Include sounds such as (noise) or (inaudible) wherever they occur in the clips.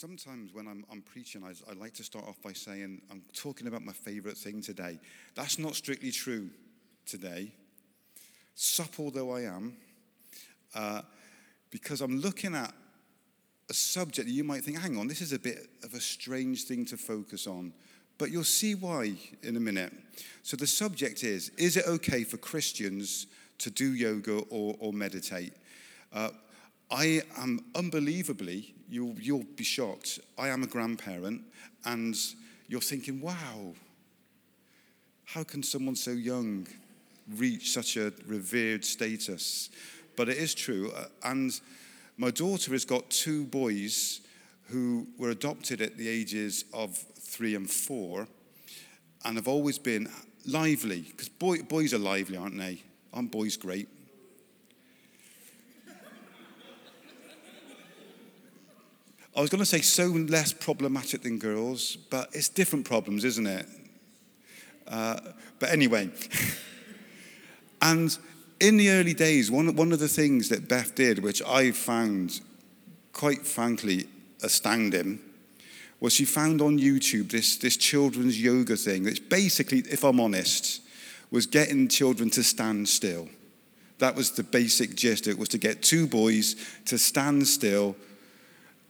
sometimes when I'm, I'm preaching, I, I, like to start off by saying, I'm talking about my favorite thing today. That's not strictly true today, supple though I am, uh, because I'm looking at a subject that you might think, hang on, this is a bit of a strange thing to focus on. But you'll see why in a minute. So the subject is Is it okay for Christians to do yoga or, or meditate? Uh, I am unbelievably, you'll, you'll be shocked. I am a grandparent, and you're thinking, wow, how can someone so young reach such a revered status? But it is true. Uh, and my daughter has got two boys who were adopted at the ages of three and four and have always been lively, because boy, boys are lively, aren't they? Aren't boys great? I was going to say so less problematic than girls, but it's different problems, isn't it? Uh, but anyway, (laughs) and in the early days, one, one of the things that Beth did, which I found quite frankly astounding, was she found on YouTube this, this children's yoga thing, which basically, if I'm honest, was getting children to stand still. That was the basic gist. It was to get two boys to stand still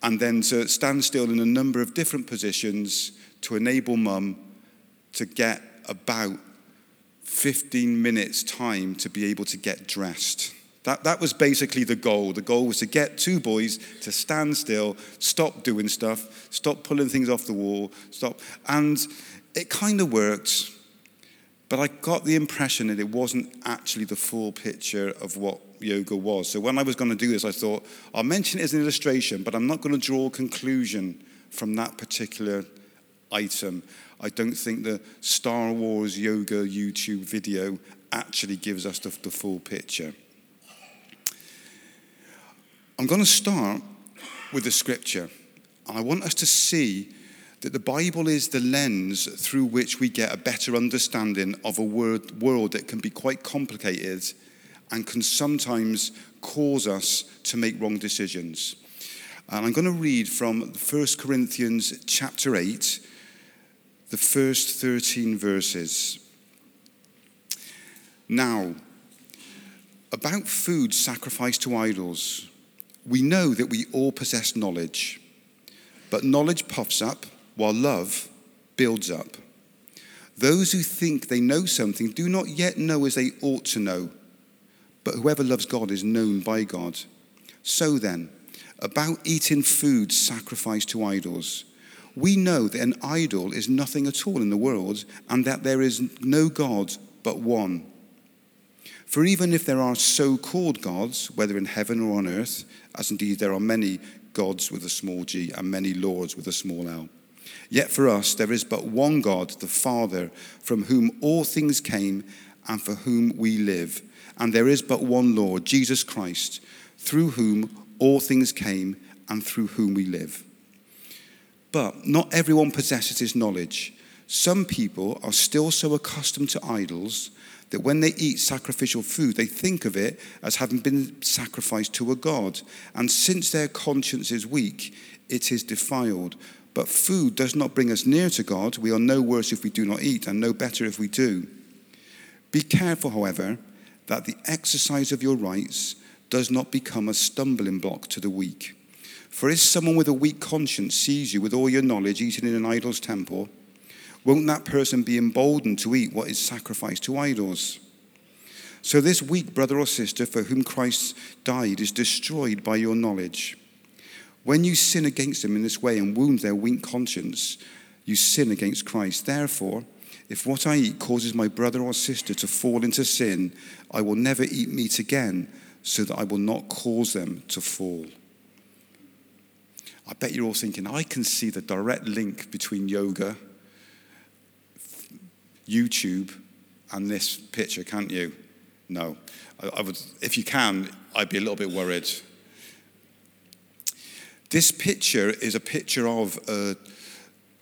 and then to stand still in a number of different positions to enable mum to get about 15 minutes time to be able to get dressed. That, that was basically the goal. The goal was to get two boys to stand still, stop doing stuff, stop pulling things off the wall, stop. And it kind of worked, but I got the impression that it wasn't actually the full picture of what yoga was. So when I was going to do this, I thought, I'll mention it as an illustration, but I'm not going to draw a conclusion from that particular item. I don't think the Star Wars yoga YouTube video actually gives us the, the full picture. I'm going to start with the scripture, and I want us to see that the Bible is the lens through which we get a better understanding of a word, world that can be quite complicated and can sometimes cause us to make wrong decisions. And I'm going to read from 1 Corinthians chapter 8, the first 13 verses. Now, about food sacrificed to idols, we know that we all possess knowledge, but knowledge puffs up, while love builds up. Those who think they know something do not yet know as they ought to know but whoever loves God is known by God. So then, about eating food sacrificed to idols, we know that an idol is nothing at all in the world and that there is no God but one. For even if there are so called gods, whether in heaven or on earth, as indeed there are many gods with a small g and many lords with a small l, yet for us there is but one God, the Father, from whom all things came and for whom we live and there is but one Lord, Jesus Christ, through whom all things came and through whom we live. But not everyone possesses this knowledge. Some people are still so accustomed to idols that when they eat sacrificial food, they think of it as having been sacrificed to a god. And since their conscience is weak, it is defiled. But food does not bring us near to God. We are no worse if we do not eat, and no better if we do. Be careful, however, that the exercise of your rights does not become a stumbling block to the weak. For if someone with a weak conscience sees you with all your knowledge eating in an idol's temple, won't that person be emboldened to eat what is sacrificed to idols? So, this weak brother or sister for whom Christ died is destroyed by your knowledge. When you sin against them in this way and wound their weak conscience, you sin against Christ. Therefore, if what I eat causes my brother or sister to fall into sin, I will never eat meat again, so that I will not cause them to fall. I bet you're all thinking, I can see the direct link between yoga, YouTube, and this picture, can't you? No. I, I would, if you can, I'd be a little bit worried. This picture is a picture of a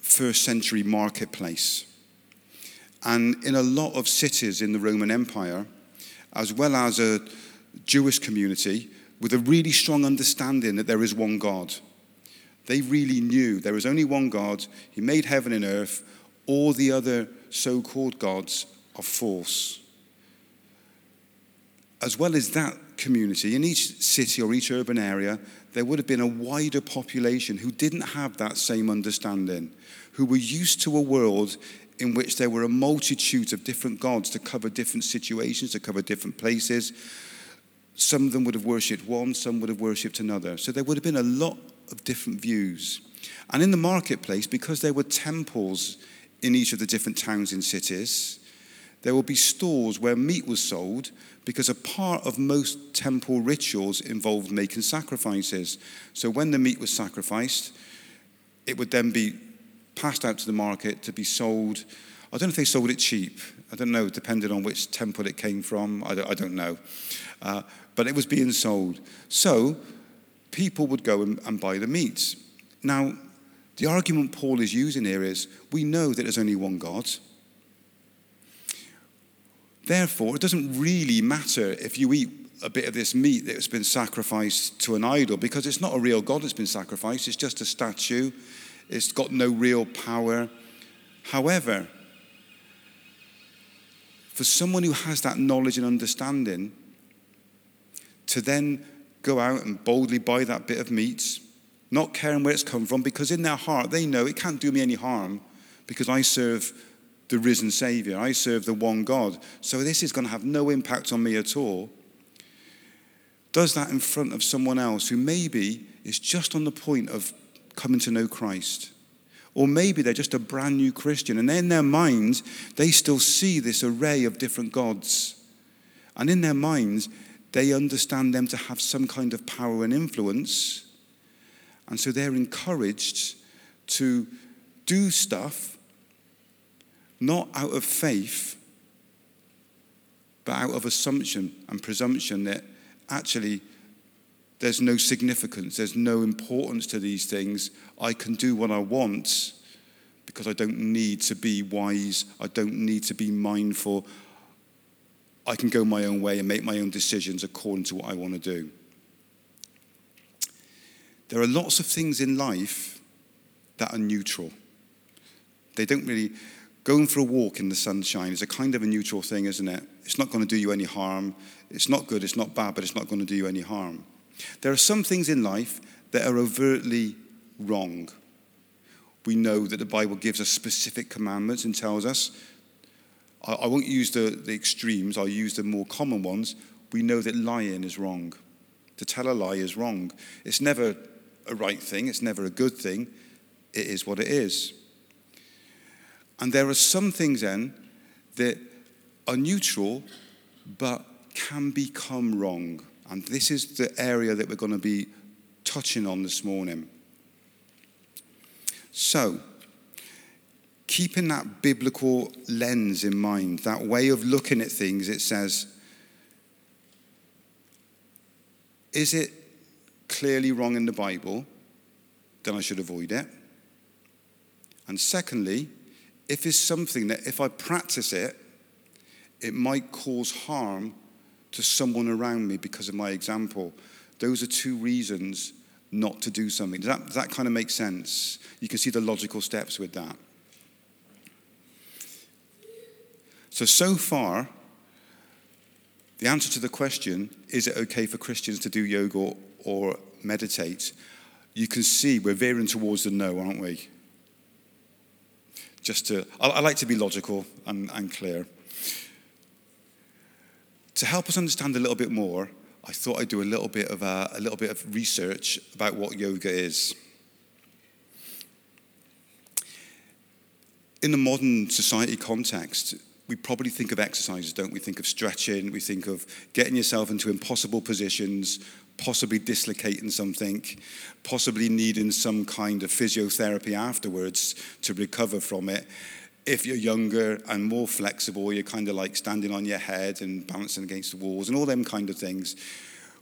first century marketplace. And in a lot of cities in the Roman Empire, as well as a Jewish community with a really strong understanding that there is one God. They really knew there is only one God. He made heaven and earth. All the other so called gods are false. As well as that community, in each city or each urban area, there would have been a wider population who didn't have that same understanding, who were used to a world in which there were a multitude of different gods to cover different situations, to cover different places. Some of them would have worshipped one, some would have worshipped another. So there would have been a lot of different views. And in the marketplace, because there were temples in each of the different towns and cities, there would be stores where meat was sold because a part of most temple rituals involved making sacrifices. So when the meat was sacrificed, it would then be passed out to the market to be sold. I don't know if they sold it cheap. I don't know, depending on which temple it came from. I don't, I don't know. Uh, but it was being sold. So people would go and, and buy the meat. Now, the argument Paul is using here is we know that there's only one God. Therefore, it doesn't really matter if you eat a bit of this meat that's been sacrificed to an idol because it's not a real God that's been sacrificed, it's just a statue. It's got no real power. However, for someone who has that knowledge and understanding to then go out and boldly buy that bit of meat, not caring where it's come from, because in their heart they know it can't do me any harm because I serve the risen Savior. I serve the one God. So this is going to have no impact on me at all. Does that in front of someone else who maybe is just on the point of coming to know Christ. Or maybe they're just a brand new Christian and in their minds, they still see this array of different gods. And in their minds, they understand them to have some kind of power and influence. And so they're encouraged to do stuff not out of faith, but out of assumption and presumption that actually there's no significance, there's no importance to these things. I can do what I want because I don't need to be wise, I don't need to be mindful. I can go my own way and make my own decisions according to what I want to do. There are lots of things in life that are neutral. They don't really, Going for a walk in the sunshine is a kind of a neutral thing, isn't it? It's not going to do you any harm. It's not good, it's not bad, but it's not going to do you any harm. There are some things in life that are overtly wrong. We know that the Bible gives us specific commandments and tells us. I, I won't use the, the extremes, I'll use the more common ones. We know that lying is wrong. To tell a lie is wrong. It's never a right thing, it's never a good thing. It is what it is. And there are some things then that are neutral but can become wrong. And this is the area that we're going to be touching on this morning. So, keeping that biblical lens in mind, that way of looking at things, it says, is it clearly wrong in the Bible? Then I should avoid it. And secondly, if it's something that if I practice it, it might cause harm to someone around me because of my example. Those are two reasons not to do something. Does that, does that kind of make sense? You can see the logical steps with that. So, so far, the answer to the question, is it okay for Christians to do yoga or meditate? You can see we're veering towards the no, aren't we? just to, I, I like to be logical and, and clear. To help us understand a little bit more, I thought I'd do a little bit of a, a little bit of research about what yoga is. In the modern society context, we probably think of exercises, don't we? Think of stretching, we think of getting yourself into impossible positions, possibly dislocating something, possibly needing some kind of physiotherapy afterwards to recover from it. If you're younger and more flexible, you're kind of like standing on your head and balancing against the walls and all them kind of things.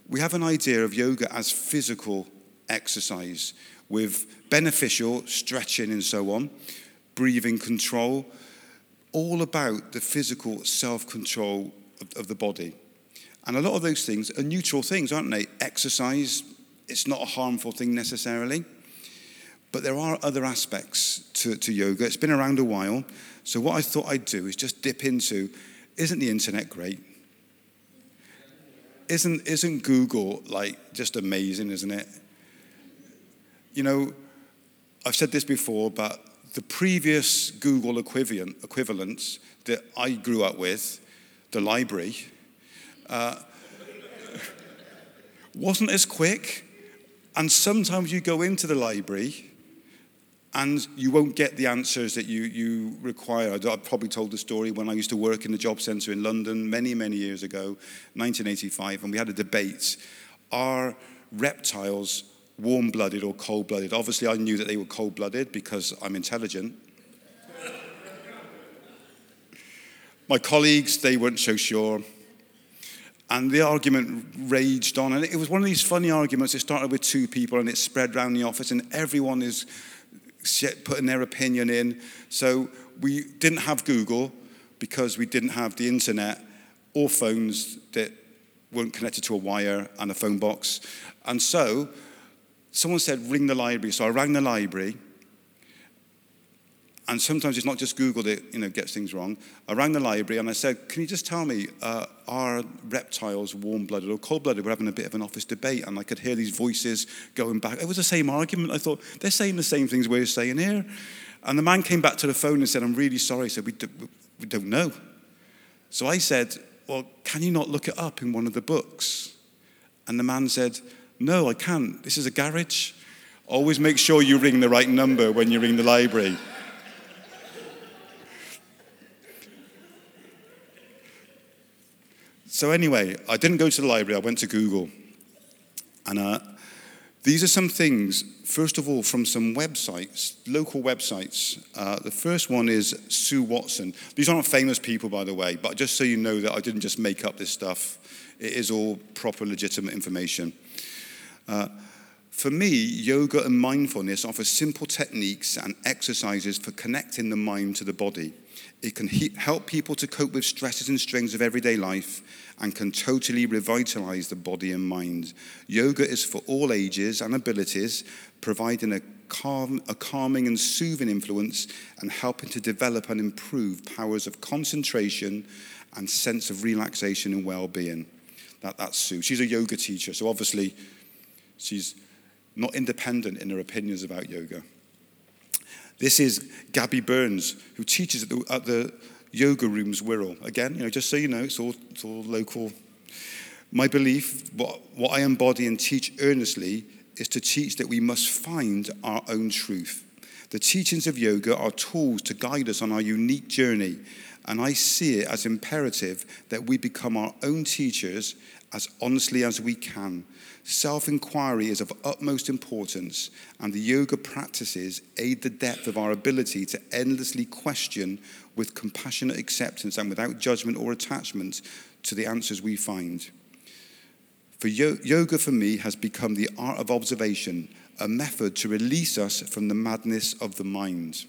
We have an idea of yoga as physical exercise with beneficial stretching and so on, breathing control, all about the physical self control of, of the body. And a lot of those things are neutral things, aren't they? Exercise, it's not a harmful thing necessarily. But there are other aspects to, to yoga. It's been around a while. So, what I thought I'd do is just dip into isn't the internet great? Isn't, isn't Google like just amazing, isn't it? You know, I've said this before, but the previous Google equivalent, equivalents that I grew up with, the library, uh, (laughs) wasn't as quick. And sometimes you go into the library and you won't get the answers that you, you require. I've probably told the story when I used to work in the job centre in London many, many years ago, 1985, and we had a debate. Are reptiles warm blooded or cold blooded? Obviously, I knew that they were cold blooded because I'm intelligent. My colleagues, they weren't so sure. And the argument raged on. And it was one of these funny arguments. It started with two people and it spread around the office, and everyone is putting their opinion in. So we didn't have Google because we didn't have the internet or phones that weren't connected to a wire and a phone box. And so someone said, ring the library. So I rang the library and sometimes it's not just Google that you know gets things wrong. Rang the library and I said, "Can you just tell me uh, are reptiles warm-blooded or cold-blooded?" We're having a bit of an office debate, and I could hear these voices going back. It was the same argument. I thought they're saying the same things we're saying here, and the man came back to the phone and said, "I'm really sorry." I said, "We, do, we don't know." So I said, "Well, can you not look it up in one of the books?" And the man said, "No, I can't. This is a garage. Always make sure you ring the right number when you ring the library." So, anyway, I didn't go to the library, I went to Google. And uh, these are some things, first of all, from some websites, local websites. Uh, the first one is Sue Watson. These aren't famous people, by the way, but just so you know that I didn't just make up this stuff, it is all proper, legitimate information. Uh, for me, yoga and mindfulness offer simple techniques and exercises for connecting the mind to the body. It can he- help people to cope with stresses and strains of everyday life and can totally revitalize the body and mind. Yoga is for all ages and abilities, providing a, calm, a calming and soothing influence and helping to develop and improve powers of concentration and sense of relaxation and well being. That, that's Sue. She's a yoga teacher, so obviously she's not independent in her opinions about yoga. This is Gabby Burns, who teaches at the, at the Yoga Rooms Wirral. Again, you know, just so you know, it's all, it's all local. My belief, what, what I embody and teach earnestly, is to teach that we must find our own truth. The teachings of yoga are tools to guide us on our unique journey, and I see it as imperative that we become our own teachers as honestly as we can Self inquiry is of utmost importance, and the yoga practices aid the depth of our ability to endlessly question with compassionate acceptance and without judgment or attachment to the answers we find. For yoga, for me, has become the art of observation, a method to release us from the madness of the mind.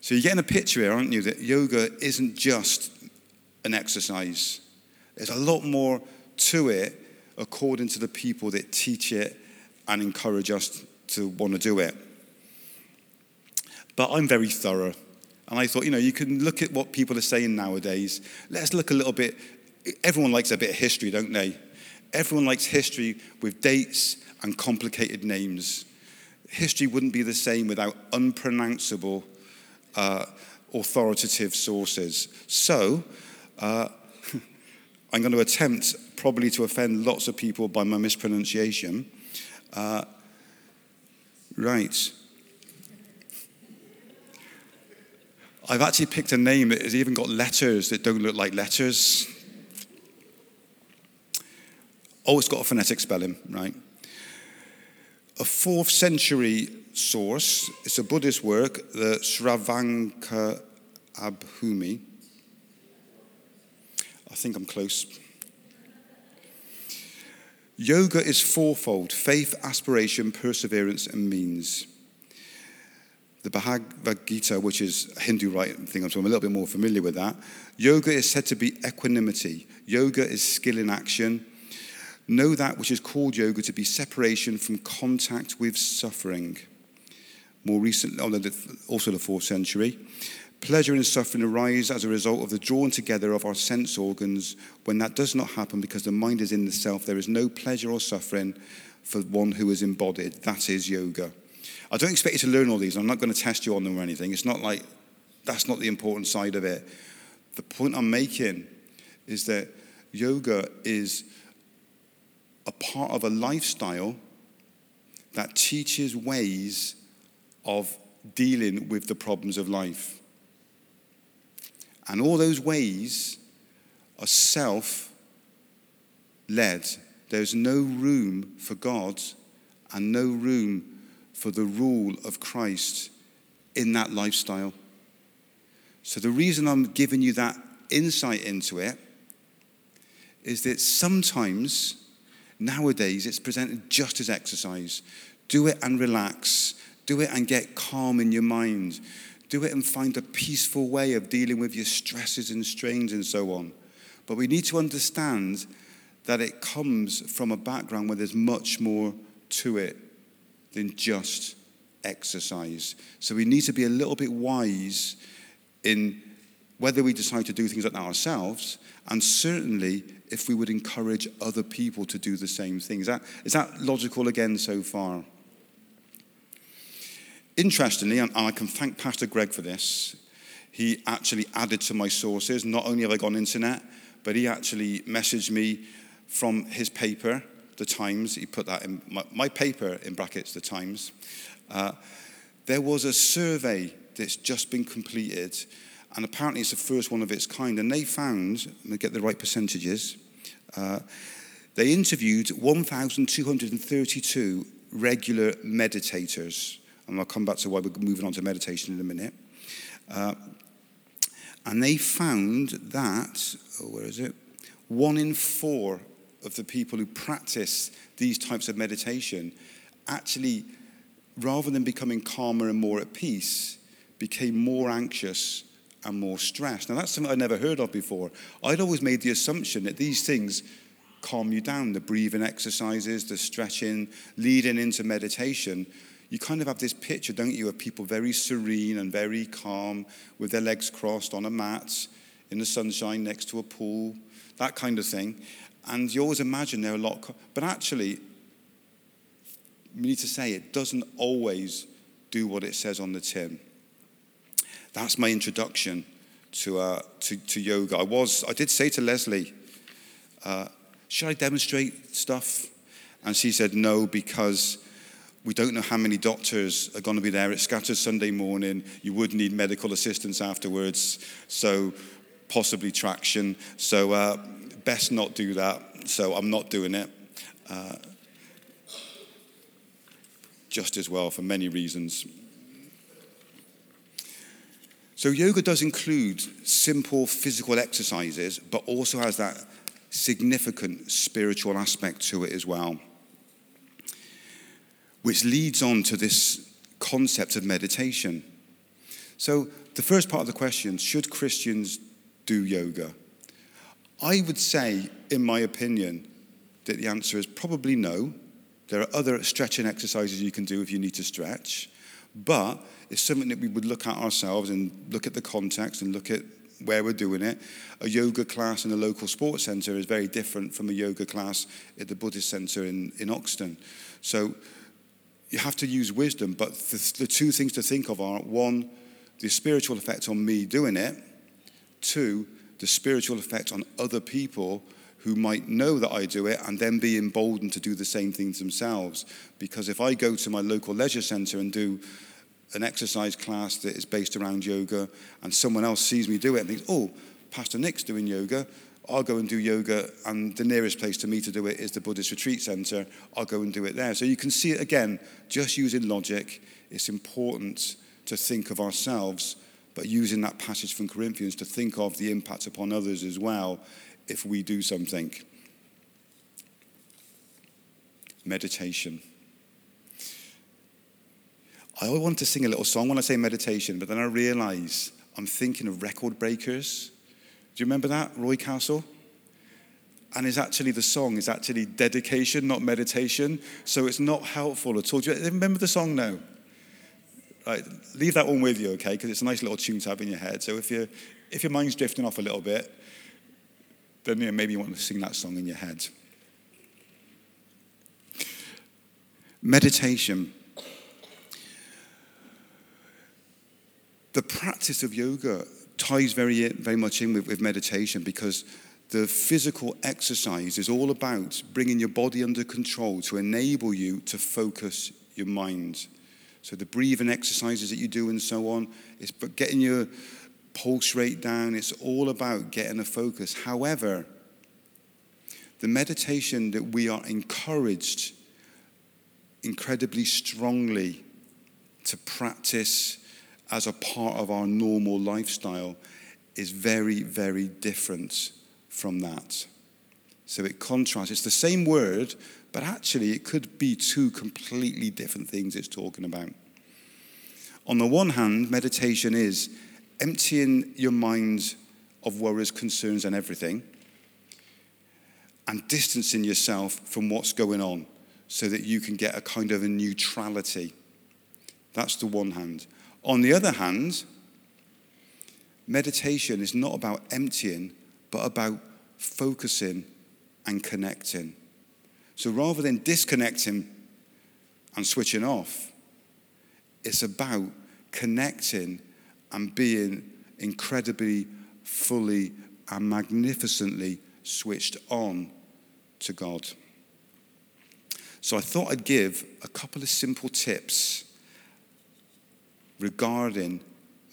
So you're getting a picture here, aren't you, that yoga isn't just an exercise. There's a lot more to it according to the people that teach it and encourage us to want to do it. But I'm very thorough. And I thought, you know, you can look at what people are saying nowadays. Let's look a little bit. Everyone likes a bit of history, don't they? Everyone likes history with dates and complicated names. History wouldn't be the same without unpronounceable, uh, authoritative sources. So, uh, (laughs) I'm going to attempt probably to offend lots of people by my mispronunciation. Uh, right. I've actually picked a name that has even got letters that don't look like letters. Oh, it's got a phonetic spelling, right? A fourth century source, it's a Buddhist work, the Sravanka Abhumi. I think I'm close. Yoga is fourfold faith, aspiration, perseverance, and means. The Bhagavad Gita, which is a Hindu writing thing, I'm a little bit more familiar with that. Yoga is said to be equanimity. Yoga is skill in action. Know that which is called yoga to be separation from contact with suffering. more recently, oh, also the fourth century. Pleasure and suffering arise as a result of the drawing together of our sense organs. When that does not happen because the mind is in the self, there is no pleasure or suffering for one who is embodied. That is yoga. I don't expect you to learn all these. I'm not going to test you on them or anything. It's not like that's not the important side of it. The point I'm making is that yoga is a part of a lifestyle that teaches ways of dealing with the problems of life. And all those ways are self led. There's no room for God and no room for the rule of Christ in that lifestyle. So, the reason I'm giving you that insight into it is that sometimes nowadays it's presented just as exercise. Do it and relax, do it and get calm in your mind. Do it and find a peaceful way of dealing with your stresses and strains and so on. But we need to understand that it comes from a background where there's much more to it than just exercise. So we need to be a little bit wise in whether we decide to do things like that ourselves, and certainly if we would encourage other people to do the same things. Is that, is that logical again so far? Interestingly, and I can thank Pastor Greg for this, he actually added to my sources. Not only have I gone internet, but he actually messaged me from his paper, The Times. He put that in my, my paper in brackets, The Times. Uh, there was a survey that's just been completed, and apparently it's the first one of its kind. And they found, let me get the right percentages, uh, they interviewed 1,232 regular meditators and I'll come back to why we're moving on to meditation in a minute. Uh, and they found that, oh, where is it? One in four of the people who practice these types of meditation actually, rather than becoming calmer and more at peace, became more anxious and more stressed. Now, that's something I'd never heard of before. I'd always made the assumption that these things calm you down the breathing exercises, the stretching, leading into meditation you kind of have this picture, don't you, of people very serene and very calm with their legs crossed on a mat in the sunshine next to a pool, that kind of thing. And you always imagine they're a lot, but actually, we need to say it doesn't always do what it says on the tin. That's my introduction to, uh, to, to yoga. I was, I did say to Leslie, uh, should I demonstrate stuff? And she said no, because we don't know how many doctors are going to be there. It's scattered Sunday morning. You would need medical assistance afterwards, so possibly traction. So uh, best not do that. So I'm not doing it. Uh, just as well for many reasons. So, yoga does include simple physical exercises, but also has that significant spiritual aspect to it as well which leads on to this concept of meditation. So, the first part of the question should Christians do yoga? I would say, in my opinion, that the answer is probably no. There are other stretching exercises you can do if you need to stretch, but it's something that we would look at ourselves and look at the context and look at where we're doing it. A yoga class in a local sports centre is very different from a yoga class at the Buddhist centre in, in Oxton. So you have to use wisdom. But the, the two things to think of are one, the spiritual effect on me doing it, two, the spiritual effect on other people who might know that I do it and then be emboldened to do the same things themselves. Because if I go to my local leisure center and do an exercise class that is based around yoga and someone else sees me do it and thinks, oh, Pastor Nick's doing yoga, I'll go and do yoga, and the nearest place to me to do it is the Buddhist Retreat Center. I'll go and do it there. So you can see it again, just using logic. It's important to think of ourselves, but using that passage from Corinthians to think of the impact upon others as well if we do something. Meditation. I always want to sing a little song when I say meditation, but then I realize I'm thinking of record breakers do you remember that, Roy Castle? And it's actually the song is actually dedication, not meditation. So it's not helpful at all. Do you remember the song now? Right, leave that one with you, okay? Because it's a nice little tune to have in your head. So if, you if your mind's drifting off a little bit, then you know, maybe you want to sing that song in your head. Meditation. The practice of yoga ties very, very much in with, with meditation because the physical exercise is all about bringing your body under control to enable you to focus your mind. So the breathing exercises that you do and so on, it's getting your pulse rate down. It's all about getting a focus. However, the meditation that we are encouraged incredibly strongly to practice as a part of our normal lifestyle is very, very different from that. So it contrasts. It's the same word, but actually it could be two completely different things it's talking about. On the one hand, meditation is emptying your mind of worries, concerns, and everything, and distancing yourself from what's going on so that you can get a kind of a neutrality. That's the one hand. On the other hand, meditation is not about emptying, but about focusing and connecting. So rather than disconnecting and switching off, it's about connecting and being incredibly, fully, and magnificently switched on to God. So I thought I'd give a couple of simple tips regarding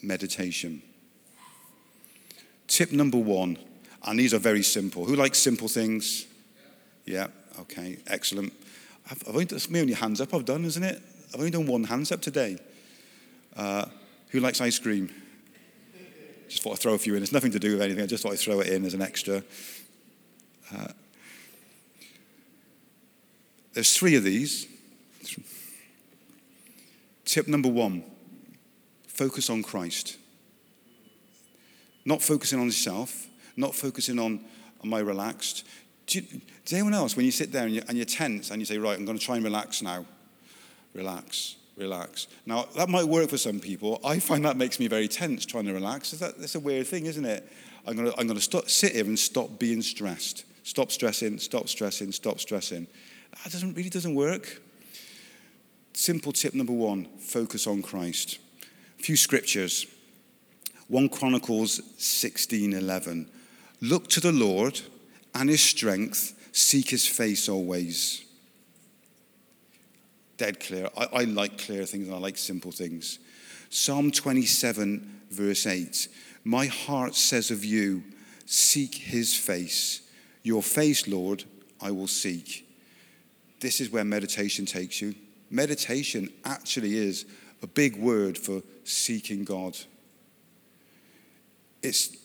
meditation. Tip number one, and these are very simple. Who likes simple things? Yeah, okay, excellent. I've, I've only, that's me only hands up I've done, isn't it? I've only done one hands up today. Uh, who likes ice cream? Just thought I'd throw a few in. It's nothing to do with anything. I just thought I'd throw it in as an extra. Uh, there's three of these. Tip number one focus on Christ. Not focusing on yourself, not focusing on, am I relaxed? Do you, does anyone else, when you sit there and you're, and you're tense and you say, right, I'm going to try and relax now, relax, relax. Now, that might work for some people. I find that makes me very tense trying to relax. That, that's a weird thing, isn't it? I'm going to, I'm going to stop, sit here and stop being stressed. Stop stressing, stop stressing, stop stressing. That doesn't, really doesn't work. Simple tip number one focus on Christ. A few scriptures. 1 Chronicles 16:11. Look to the Lord and his strength, seek his face always. Dead clear. I, I like clear things and I like simple things. Psalm 27, verse 8. My heart says of you, seek his face. Your face, Lord, I will seek. This is where meditation takes you. Meditation actually is a big word for seeking God. It's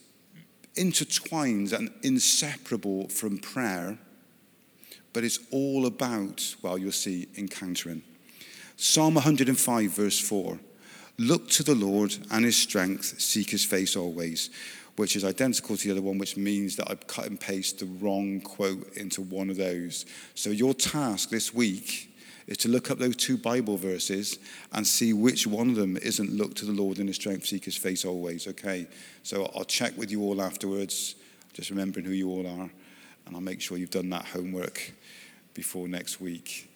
intertwined and inseparable from prayer, but it's all about, well, you'll see, encountering. Psalm 105, verse 4 Look to the Lord and his strength, seek his face always, which is identical to the other one, which means that I've cut and pasted the wrong quote into one of those. So your task this week is to look up those two Bible verses and see which one of them isn't look to the Lord in his strength, seek his face always. Okay, so I'll check with you all afterwards, just remembering who you all are, and I'll make sure you've done that homework before next week.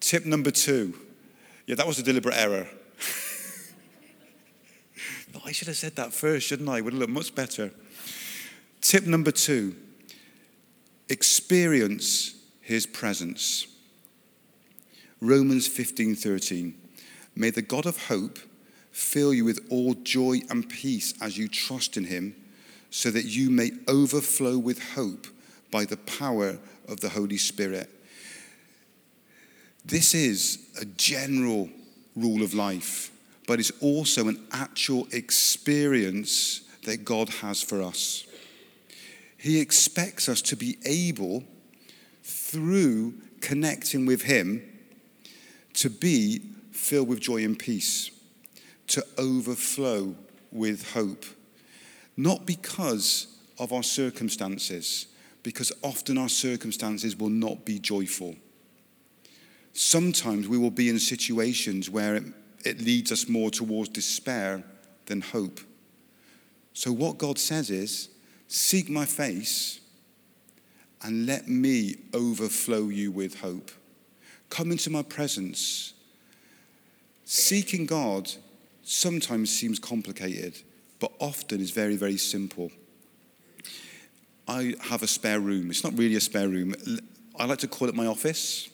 Tip number two. Yeah, that was a deliberate error. (laughs) I should have said that first, shouldn't I? Would have looked much better. Tip number two experience his presence. Romans 15:13. May the God of hope fill you with all joy and peace as you trust in him, so that you may overflow with hope by the power of the Holy Spirit. This is a general rule of life, but it's also an actual experience that God has for us. He expects us to be able through connecting with Him to be filled with joy and peace, to overflow with hope. Not because of our circumstances, because often our circumstances will not be joyful. Sometimes we will be in situations where it, it leads us more towards despair than hope. So, what God says is, Seek my face and let me overflow you with hope. Come into my presence. Seeking God sometimes seems complicated, but often is very, very simple. I have a spare room. It's not really a spare room. I like to call it my office.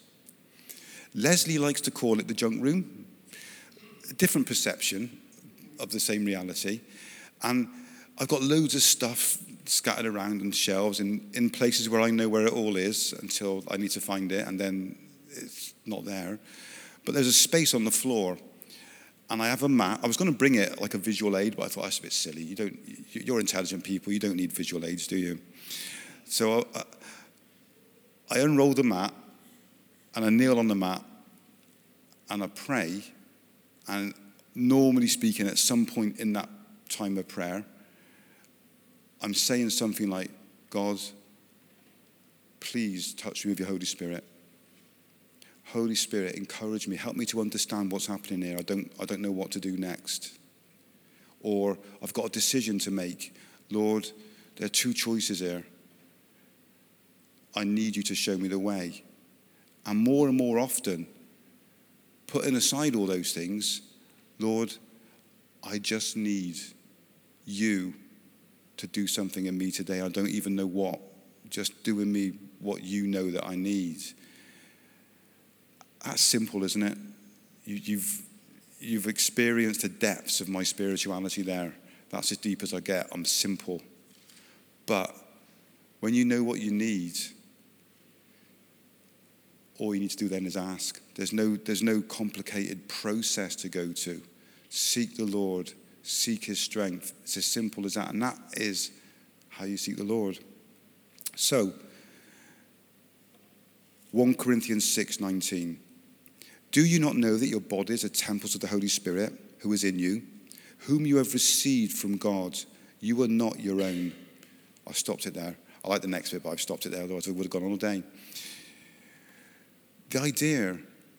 Leslie likes to call it the junk room. A different perception of the same reality. And I've got loads of stuff scattered around on shelves in, in places where I know where it all is until I need to find it, and then it's not there. But there's a space on the floor, and I have a mat. I was going to bring it like a visual aid, but I thought that's a bit silly. You don't, you're intelligent people. You don't need visual aids, do you? So I, I unroll the mat, and I kneel on the mat, and I pray. And normally speaking, at some point in that time of prayer, I'm saying something like, God, please touch me with your Holy Spirit. Holy Spirit, encourage me. Help me to understand what's happening here. I don't, I don't know what to do next. Or I've got a decision to make. Lord, there are two choices here. I need you to show me the way. And more and more often, putting aside all those things, Lord, I just need you to do something in me today. I don't even know what. Just do in me what you know that I need. That's simple, isn't it? You, you've, you've experienced the depths of my spirituality there. That's as deep as I get. I'm simple. But when you know what you need, all you need to do then is ask. There's no, there's no complicated process to go to. Seek the Lord seek his strength. It's as simple as that. And that is how you seek the Lord. So, 1 Corinthians 6:19. Do you not know that your bodies are temples of the Holy Spirit who is in you, whom you have received from God? You are not your own. I stopped it there. I like the next bit, but I've stopped it there, otherwise I would have gone on all day. The idea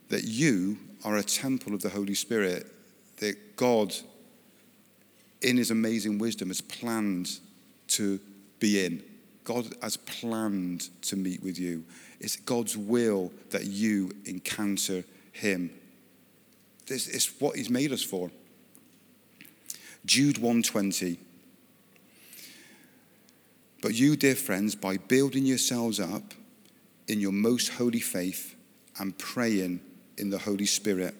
that you are a temple of the Holy Spirit, that God in his amazing wisdom, has planned to be in. God has planned to meet with you. It's God's will that you encounter him. This is what he's made us for. Jude 120. But you, dear friends, by building yourselves up in your most holy faith and praying in the Holy Spirit,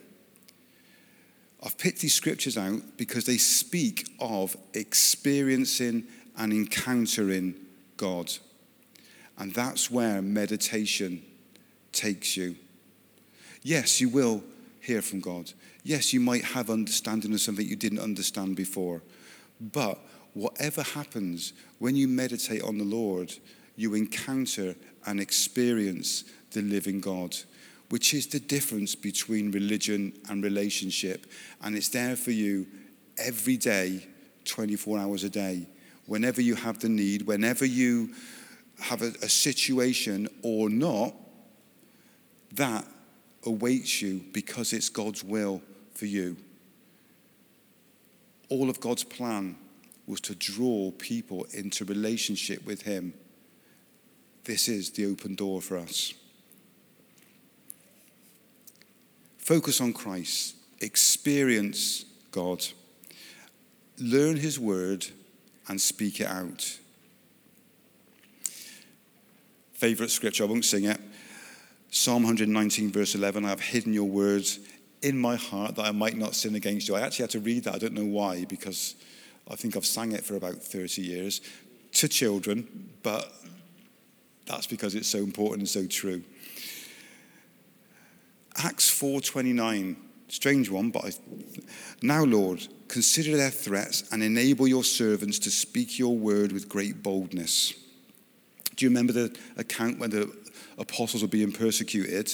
I've picked these scriptures out because they speak of experiencing and encountering God. And that's where meditation takes you. Yes, you will hear from God. Yes, you might have understanding of something you didn't understand before. But whatever happens, when you meditate on the Lord, you encounter and experience the living God which is the difference between religion and relationship. And it's there for you every day, 24 hours a day. Whenever you have the need, whenever you have a, a situation or not, that awaits you because it's God's will for you. All of God's plan was to draw people into relationship with Him. This is the open door for us. Focus on Christ. Experience God. Learn His word and speak it out. Favorite scripture, I won't sing it. Psalm 119, verse 11 I have hidden your words in my heart that I might not sin against you. I actually had to read that. I don't know why, because I think I've sang it for about 30 years to children, but that's because it's so important and so true. Acts 4:29, strange one, but I, now Lord, consider their threats and enable your servants to speak your word with great boldness. Do you remember the account when the apostles were being persecuted?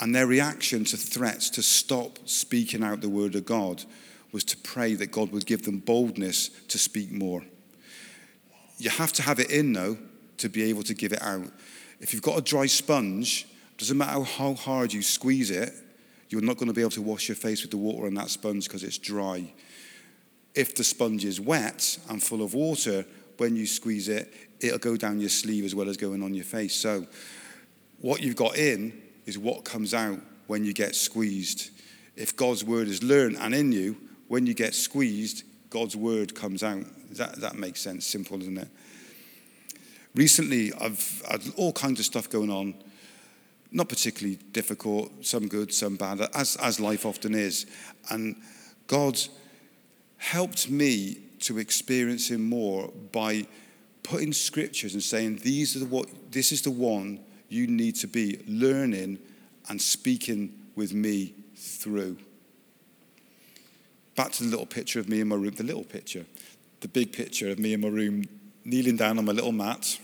And their reaction to threats to stop speaking out the word of God was to pray that God would give them boldness to speak more. You have to have it in, though, to be able to give it out. If you've got a dry sponge, Doesn't matter how hard you squeeze it, you're not going to be able to wash your face with the water on that sponge because it's dry. If the sponge is wet and full of water, when you squeeze it, it'll go down your sleeve as well as going on your face. So, what you've got in is what comes out when you get squeezed. If God's word is learned and in you, when you get squeezed, God's word comes out. That, that makes sense. Simple, isn't it? Recently, I've had all kinds of stuff going on. Not particularly difficult, some good, some bad, as, as life often is. And God helped me to experience Him more by putting scriptures and saying, These are the, what, This is the one you need to be learning and speaking with me through. Back to the little picture of me in my room, the little picture, the big picture of me in my room, kneeling down on my little mat.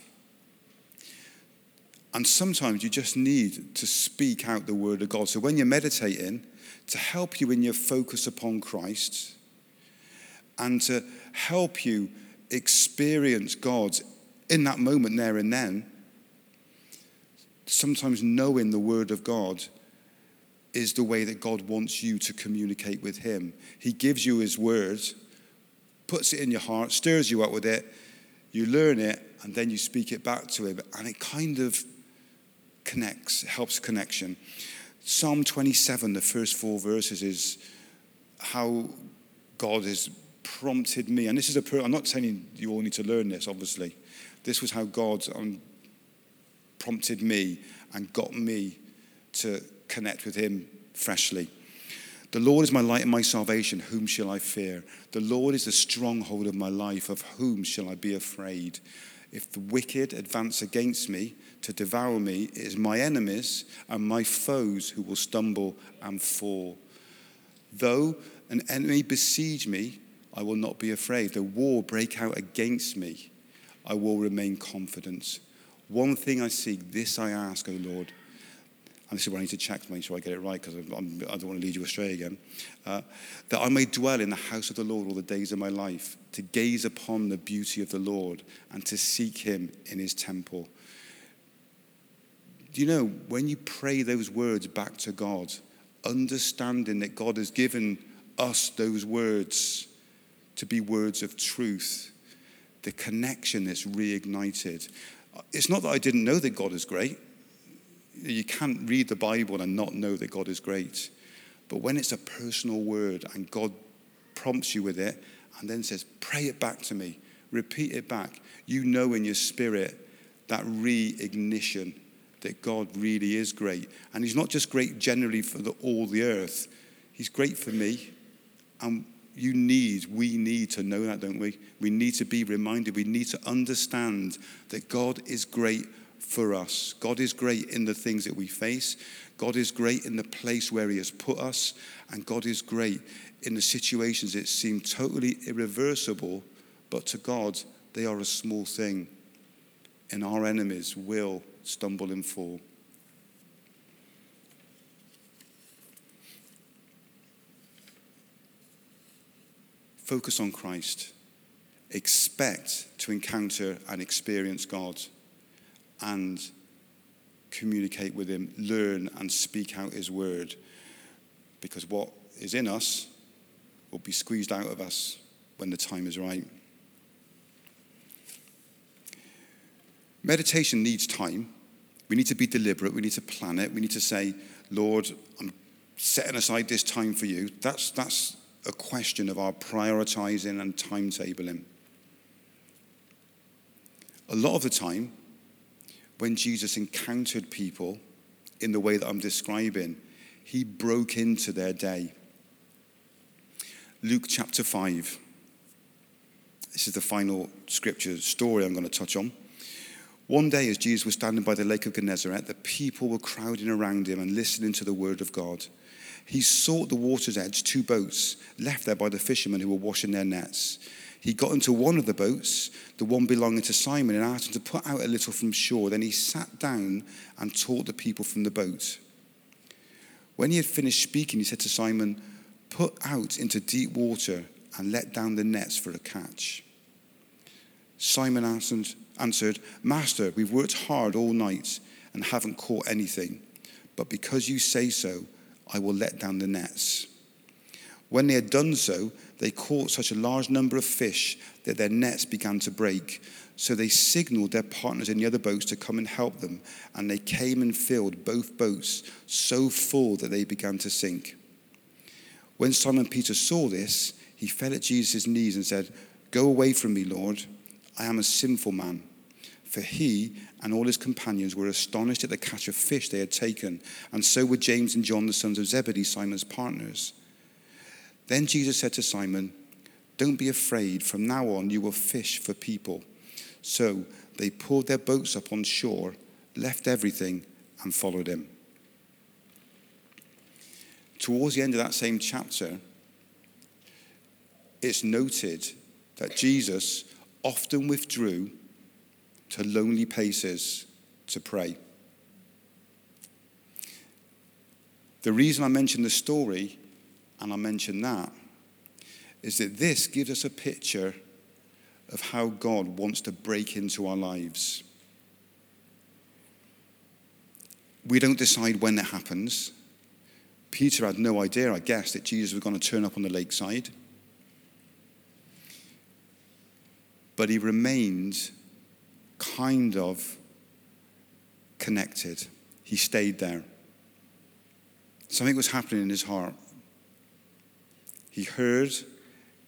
And sometimes you just need to speak out the word of God. So when you're meditating, to help you in your focus upon Christ and to help you experience God in that moment there and then, sometimes knowing the word of God is the way that God wants you to communicate with Him. He gives you His word, puts it in your heart, stirs you up with it, you learn it, and then you speak it back to Him. And it kind of connects, helps connection. Psalm 27, the first four verses, is how God has prompted me. And this is a, per- I'm not saying you all need to learn this, obviously. This was how God um, prompted me and got me to connect with Him freshly. The Lord is my light and my salvation. Whom shall I fear? The Lord is the stronghold of my life. Of whom shall I be afraid? If the wicked advance against me to devour me, it is my enemies and my foes who will stumble and fall. Though an enemy besiege me, I will not be afraid. The war break out against me, I will remain confident. One thing I seek, this I ask, O Lord and this is where I need to check to make sure I get it right because I don't want to lead you astray again, uh, that I may dwell in the house of the Lord all the days of my life, to gaze upon the beauty of the Lord and to seek him in his temple. Do you know, when you pray those words back to God, understanding that God has given us those words to be words of truth, the connection that's reignited. It's not that I didn't know that God is great. You can't read the Bible and not know that God is great. But when it's a personal word and God prompts you with it and then says, Pray it back to me, repeat it back, you know in your spirit that reignition that God really is great. And He's not just great generally for the, all the earth, He's great for me. And you need, we need to know that, don't we? We need to be reminded, we need to understand that God is great for us. God is great in the things that we face. God is great in the place where He has put us. And God is great in the situations that seem totally irreversible, but to God, they are a small thing. And our enemies will stumble and fall. Focus on Christ. Expect to encounter and experience God and communicate with Him, learn and speak out His word. Because what is in us will be squeezed out of us when the time is right. Meditation needs time. We need to be deliberate. We need to plan it. We need to say, Lord, I'm setting aside this time for you. That's, that's a question of our prioritizing and timetabling. A lot of the time, when Jesus encountered people in the way that I'm describing, he broke into their day. Luke chapter 5. This is the final scripture story I'm going to touch on. One day, as Jesus was standing by the lake of Gennesaret, the people were crowding around him and listening to the word of God. He sought the water's edge two boats left there by the fishermen who were washing their nets he got into one of the boats, the one belonging to Simon, and asked him to put out a little from shore. Then he sat down and taught the people from the boat. When he had finished speaking, he said to Simon, Put out into deep water and let down the nets for a catch. Simon answered, Master, we've worked hard all night and haven't caught anything. but because you say so, I will let down the nets. When they had done so, they caught such a large number of fish that their nets began to break. So they signaled their partners in the other boats to come and help them, and they came and filled both boats so full that they began to sink. When Simon Peter saw this, he fell at Jesus' knees and said, Go away from me, Lord. I am a sinful man. For he and all his companions were astonished at the catch of fish they had taken, and so were James and John, the sons of Zebedee, Simon's partners. Then Jesus said to Simon, Don't be afraid. From now on, you will fish for people. So they pulled their boats up on shore, left everything, and followed him. Towards the end of that same chapter, it's noted that Jesus often withdrew to lonely places to pray. The reason I mention the story and I mention that is that this gives us a picture of how God wants to break into our lives. We don't decide when it happens. Peter had no idea, I guess, that Jesus was going to turn up on the lakeside. But he remained kind of connected. He stayed there. Something was happening in his heart. He heard,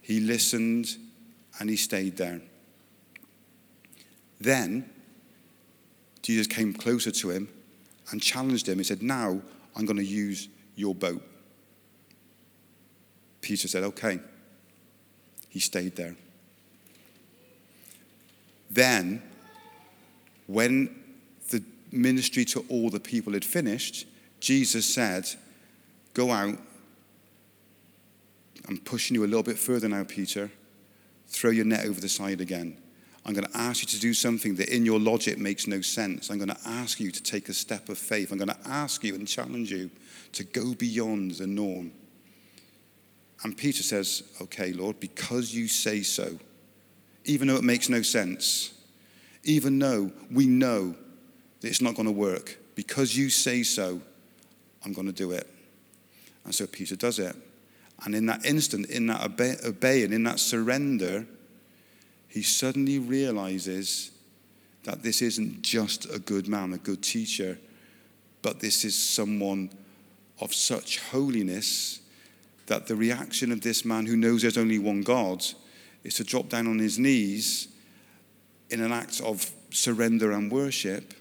he listened, and he stayed there. Then Jesus came closer to him and challenged him. He said, Now I'm going to use your boat. Peter said, Okay. He stayed there. Then, when the ministry to all the people had finished, Jesus said, Go out I'm pushing you a little bit further now, Peter. Throw your net over the side again. I'm going to ask you to do something that in your logic makes no sense. I'm going to ask you to take a step of faith. I'm going to ask you and challenge you to go beyond the norm. And Peter says, Okay, Lord, because you say so, even though it makes no sense, even though we know that it's not going to work, because you say so, I'm going to do it. And so Peter does it. And in that instant, in that obey, obeying, in that surrender, he suddenly realizes that this isn't just a good man, a good teacher, but this is someone of such holiness that the reaction of this man who knows there's only one God is to drop down on his knees in an act of surrender and worship,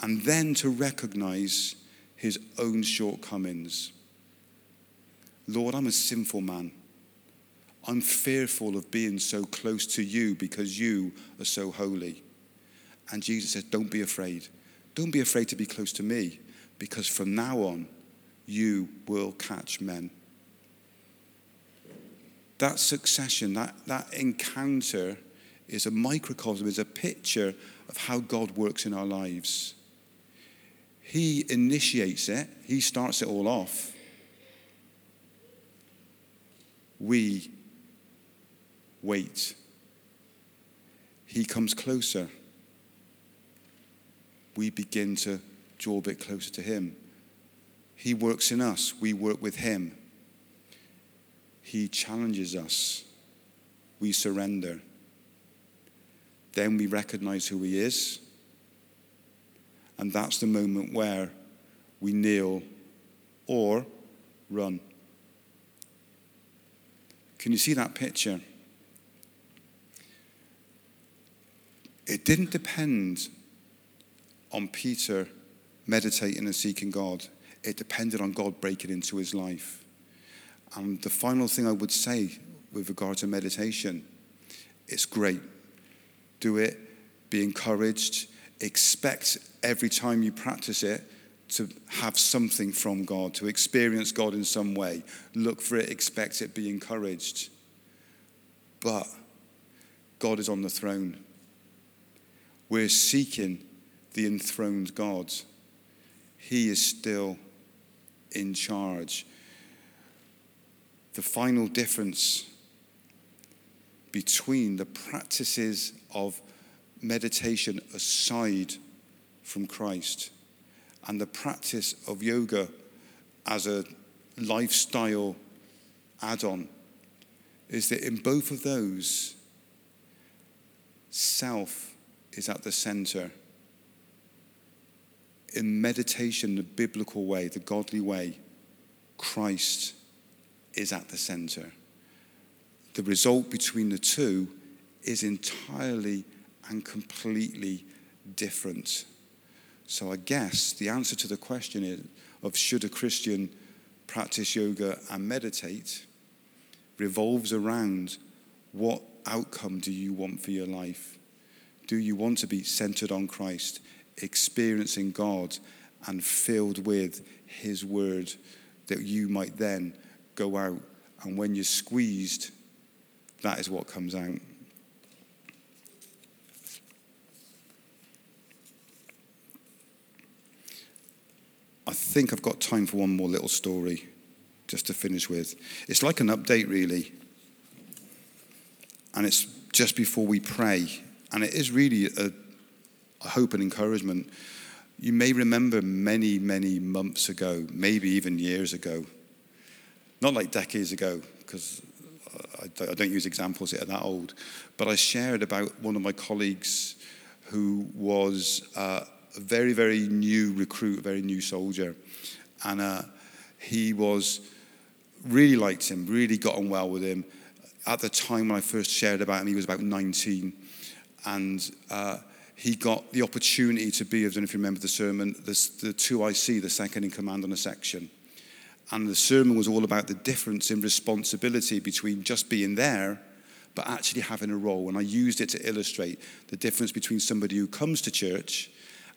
and then to recognize his own shortcomings. Lord, I'm a sinful man. I'm fearful of being so close to you because you are so holy. And Jesus says, Don't be afraid. Don't be afraid to be close to me because from now on, you will catch men. That succession, that, that encounter is a microcosm, is a picture of how God works in our lives. He initiates it, He starts it all off we wait. He comes closer. We begin to draw a bit closer to Him. He works in us, we work with Him. He challenges us, we surrender. Then we recognize who He is. And that's the moment where we kneel or run. Can you see that picture? It didn't depend on Peter meditating and seeking God, it depended on God breaking into his life. And the final thing I would say with regard to meditation it's great. Do it, be encouraged, expect every time you practice it to have something from God, to experience God in some way. Look for it, expect it, be encouraged. But God is on the throne. We're seeking the enthroned God. He is still in charge. The final difference between the practices of meditation aside from Christ and the practice of yoga as a lifestyle add on is that in both of those, self is at the center. In meditation, the biblical way, the godly way, Christ is at the center. The result between the two is entirely and completely different. So I guess the answer to the question is, of should a Christian practice yoga and meditate revolves around what outcome do you want for your life? Do you want to be centered on Christ, experiencing God, and filled with His word that you might then go out and when you're squeezed, that is what comes out. I think I've got time for one more little story just to finish with. It's like an update, really. And it's just before we pray. And it is really a, a hope and encouragement. You may remember many, many months ago, maybe even years ago, not like decades ago, because I don't use examples that are that old, but I shared about one of my colleagues who was uh, a very, very new recruit, a very new soldier. And uh, he was, really liked him, really got on well with him. At the time when I first shared about him, he was about 19. And uh, he got the opportunity to be, I don't know if you remember the sermon, the, the 2IC, the second in command on a section. And the sermon was all about the difference in responsibility between just being there, but actually having a role. And I used it to illustrate the difference between somebody who comes to church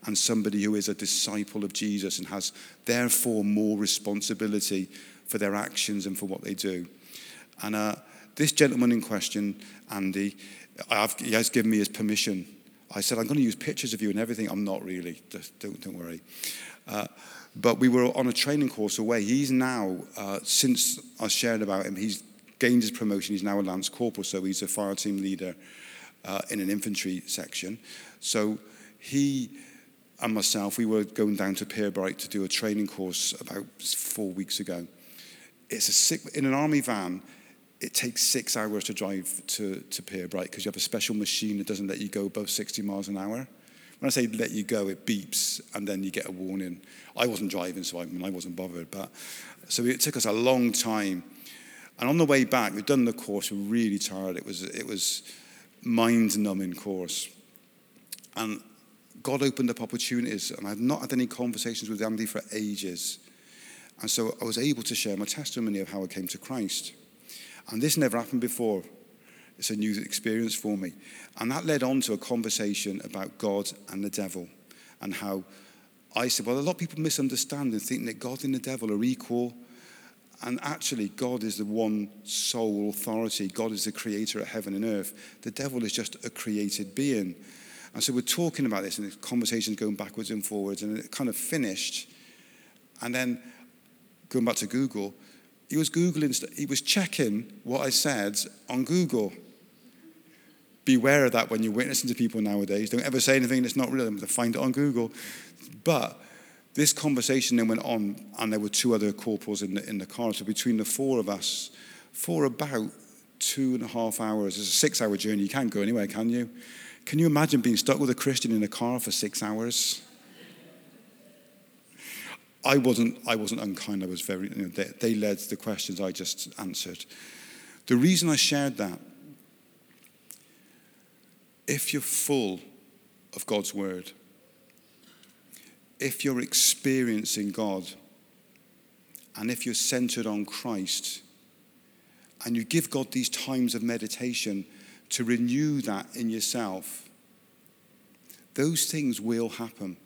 and somebody who is a disciple of Jesus and has therefore more responsibility for their actions and for what they do. And uh, this gentleman in question, Andy, I've, he has given me his permission. I said, I'm going to use pictures of you and everything. I'm not really, don't, don't worry. Uh, but we were on a training course away. He's now, uh, since I shared about him, he's gained his promotion. He's now a Lance Corporal, so he's a fire team leader uh, in an infantry section. So he and myself, we were going down to Pirbright to do a training course about four weeks ago. It's a sick, in an army van, it takes six hours to drive to, to Pirbright because you have a special machine that doesn't let you go above 60 miles an hour. When I say let you go, it beeps and then you get a warning. I wasn't driving, so I, mean, I wasn't bothered. But so it took us a long time. And on the way back, we'd done the course. We were really tired. It was it was mind-numbing course. And God opened up opportunities, and I've not had any conversations with Andy for ages. And so I was able to share my testimony of how I came to Christ. And this never happened before. It's a new experience for me. And that led on to a conversation about God and the devil and how I said, well, a lot of people misunderstand and think that God and the devil are equal. And actually, God is the one sole authority. God is the creator of heaven and earth. The devil is just a created being. And so we're talking about this, and the conversation's going backwards and forwards, and it kind of finished. And then going back to Google, he was Googling, he was checking what I said on Google. Beware of that when you're witnessing to people nowadays. Don't ever say anything that's not real. Find it on Google. But this conversation then went on, and there were two other corporals in the, in the car. So between the four of us, for about two and a half hours, it's a six hour journey. You can't go anywhere, can you? Can you imagine being stuck with a Christian in a car for six hours? I wasn't, I wasn't unkind. I was very, you know, they, they led the questions I just answered. The reason I shared that, if you're full of God's word, if you're experiencing God, and if you're centered on Christ, and you give God these times of meditation to renew that in yourself, those things will happen.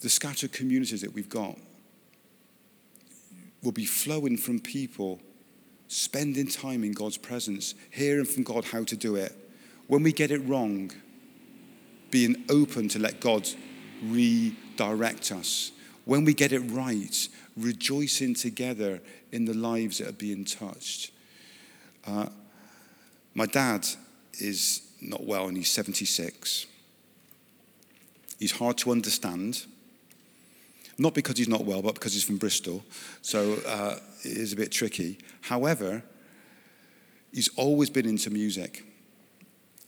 The scattered communities that we've got will be flowing from people spending time in God's presence, hearing from God how to do it. When we get it wrong, being open to let God redirect us. When we get it right, rejoicing together in the lives that are being touched. Uh, my dad is not well and he's 76. He's hard to understand. Not because he's not well, but because he's from Bristol. So uh, it is a bit tricky. However, he's always been into music.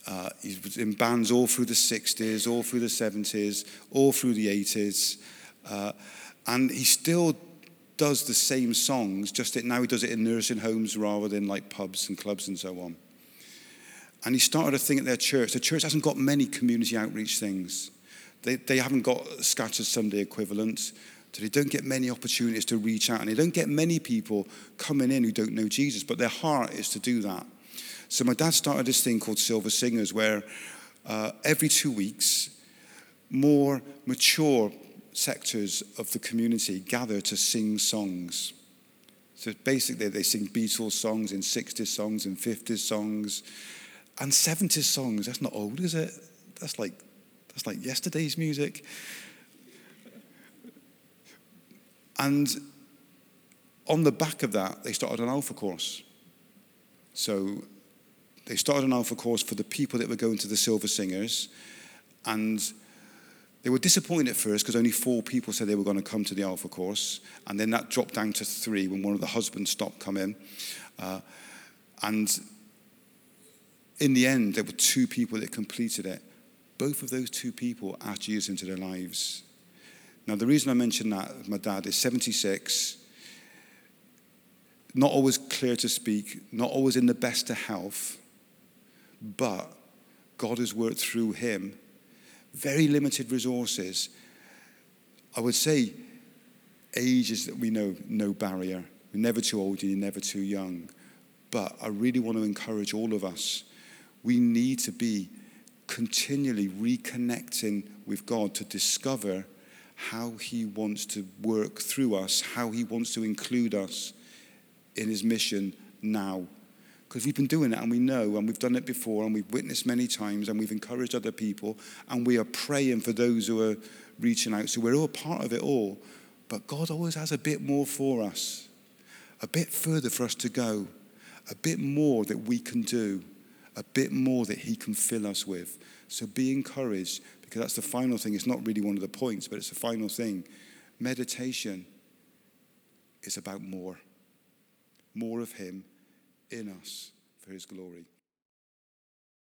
Uh, he was in bands all through the 60s, all through the 70s, all through the 80s. Uh, and he still does the same songs, just that now he does it in nursing homes rather than like pubs and clubs and so on. And he started a thing at their church. The church hasn't got many community outreach things. They, they haven't got scattered Sunday equivalents. So they don't get many opportunities to reach out. And they don't get many people coming in who don't know Jesus, but their heart is to do that. So my dad started this thing called Silver Singers, where uh, every two weeks, more mature sectors of the community gather to sing songs. So basically, they sing Beatles songs and 60s songs and 50s songs and 70s songs. That's not old, is it? That's like, that's like yesterday's music. And on the back of that, they started an alpha course. So they started an alpha course for the people that were going to the Silver Singers. And they were disappointed at first because only four people said they were going to come to the Alpha course. And then that dropped down to three when one of the husbands stopped coming. Uh, and in the end, there were two people that completed it. Both of those two people asked Jesus into their lives. Now, the reason I mention that, my dad is 76, not always clear to speak, not always in the best of health, but God has worked through him very limited resources. I would say age is that we know no barrier. You're never too old and you're never too young. But I really want to encourage all of us. We need to be continually reconnecting with God to discover how He wants to work through us, how He wants to include us in His mission now because we've been doing it and we know and we've done it before and we've witnessed many times and we've encouraged other people and we are praying for those who are reaching out. So we're all part of it all. But God always has a bit more for us, a bit further for us to go, a bit more that we can do, a bit more that He can fill us with. So be encouraged because that's the final thing. It's not really one of the points, but it's the final thing. Meditation is about more, more of Him in us for his glory.